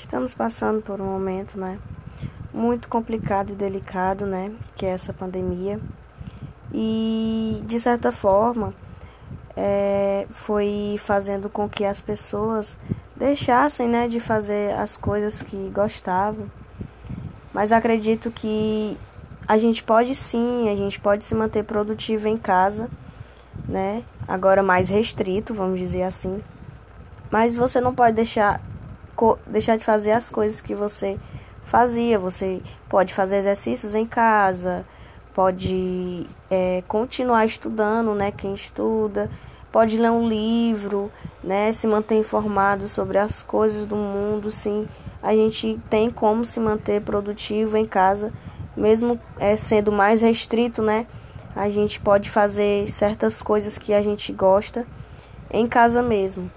Estamos passando por um momento, né, muito complicado e delicado, né, que é essa pandemia. E de certa forma, é, foi fazendo com que as pessoas deixassem, né, de fazer as coisas que gostavam. Mas acredito que a gente pode sim, a gente pode se manter produtivo em casa, né? Agora mais restrito, vamos dizer assim. Mas você não pode deixar deixar de fazer as coisas que você fazia. Você pode fazer exercícios em casa, pode é, continuar estudando, né? Quem estuda, pode ler um livro, né? Se manter informado sobre as coisas do mundo, sim. A gente tem como se manter produtivo em casa, mesmo é, sendo mais restrito, né? A gente pode fazer certas coisas que a gente gosta em casa mesmo.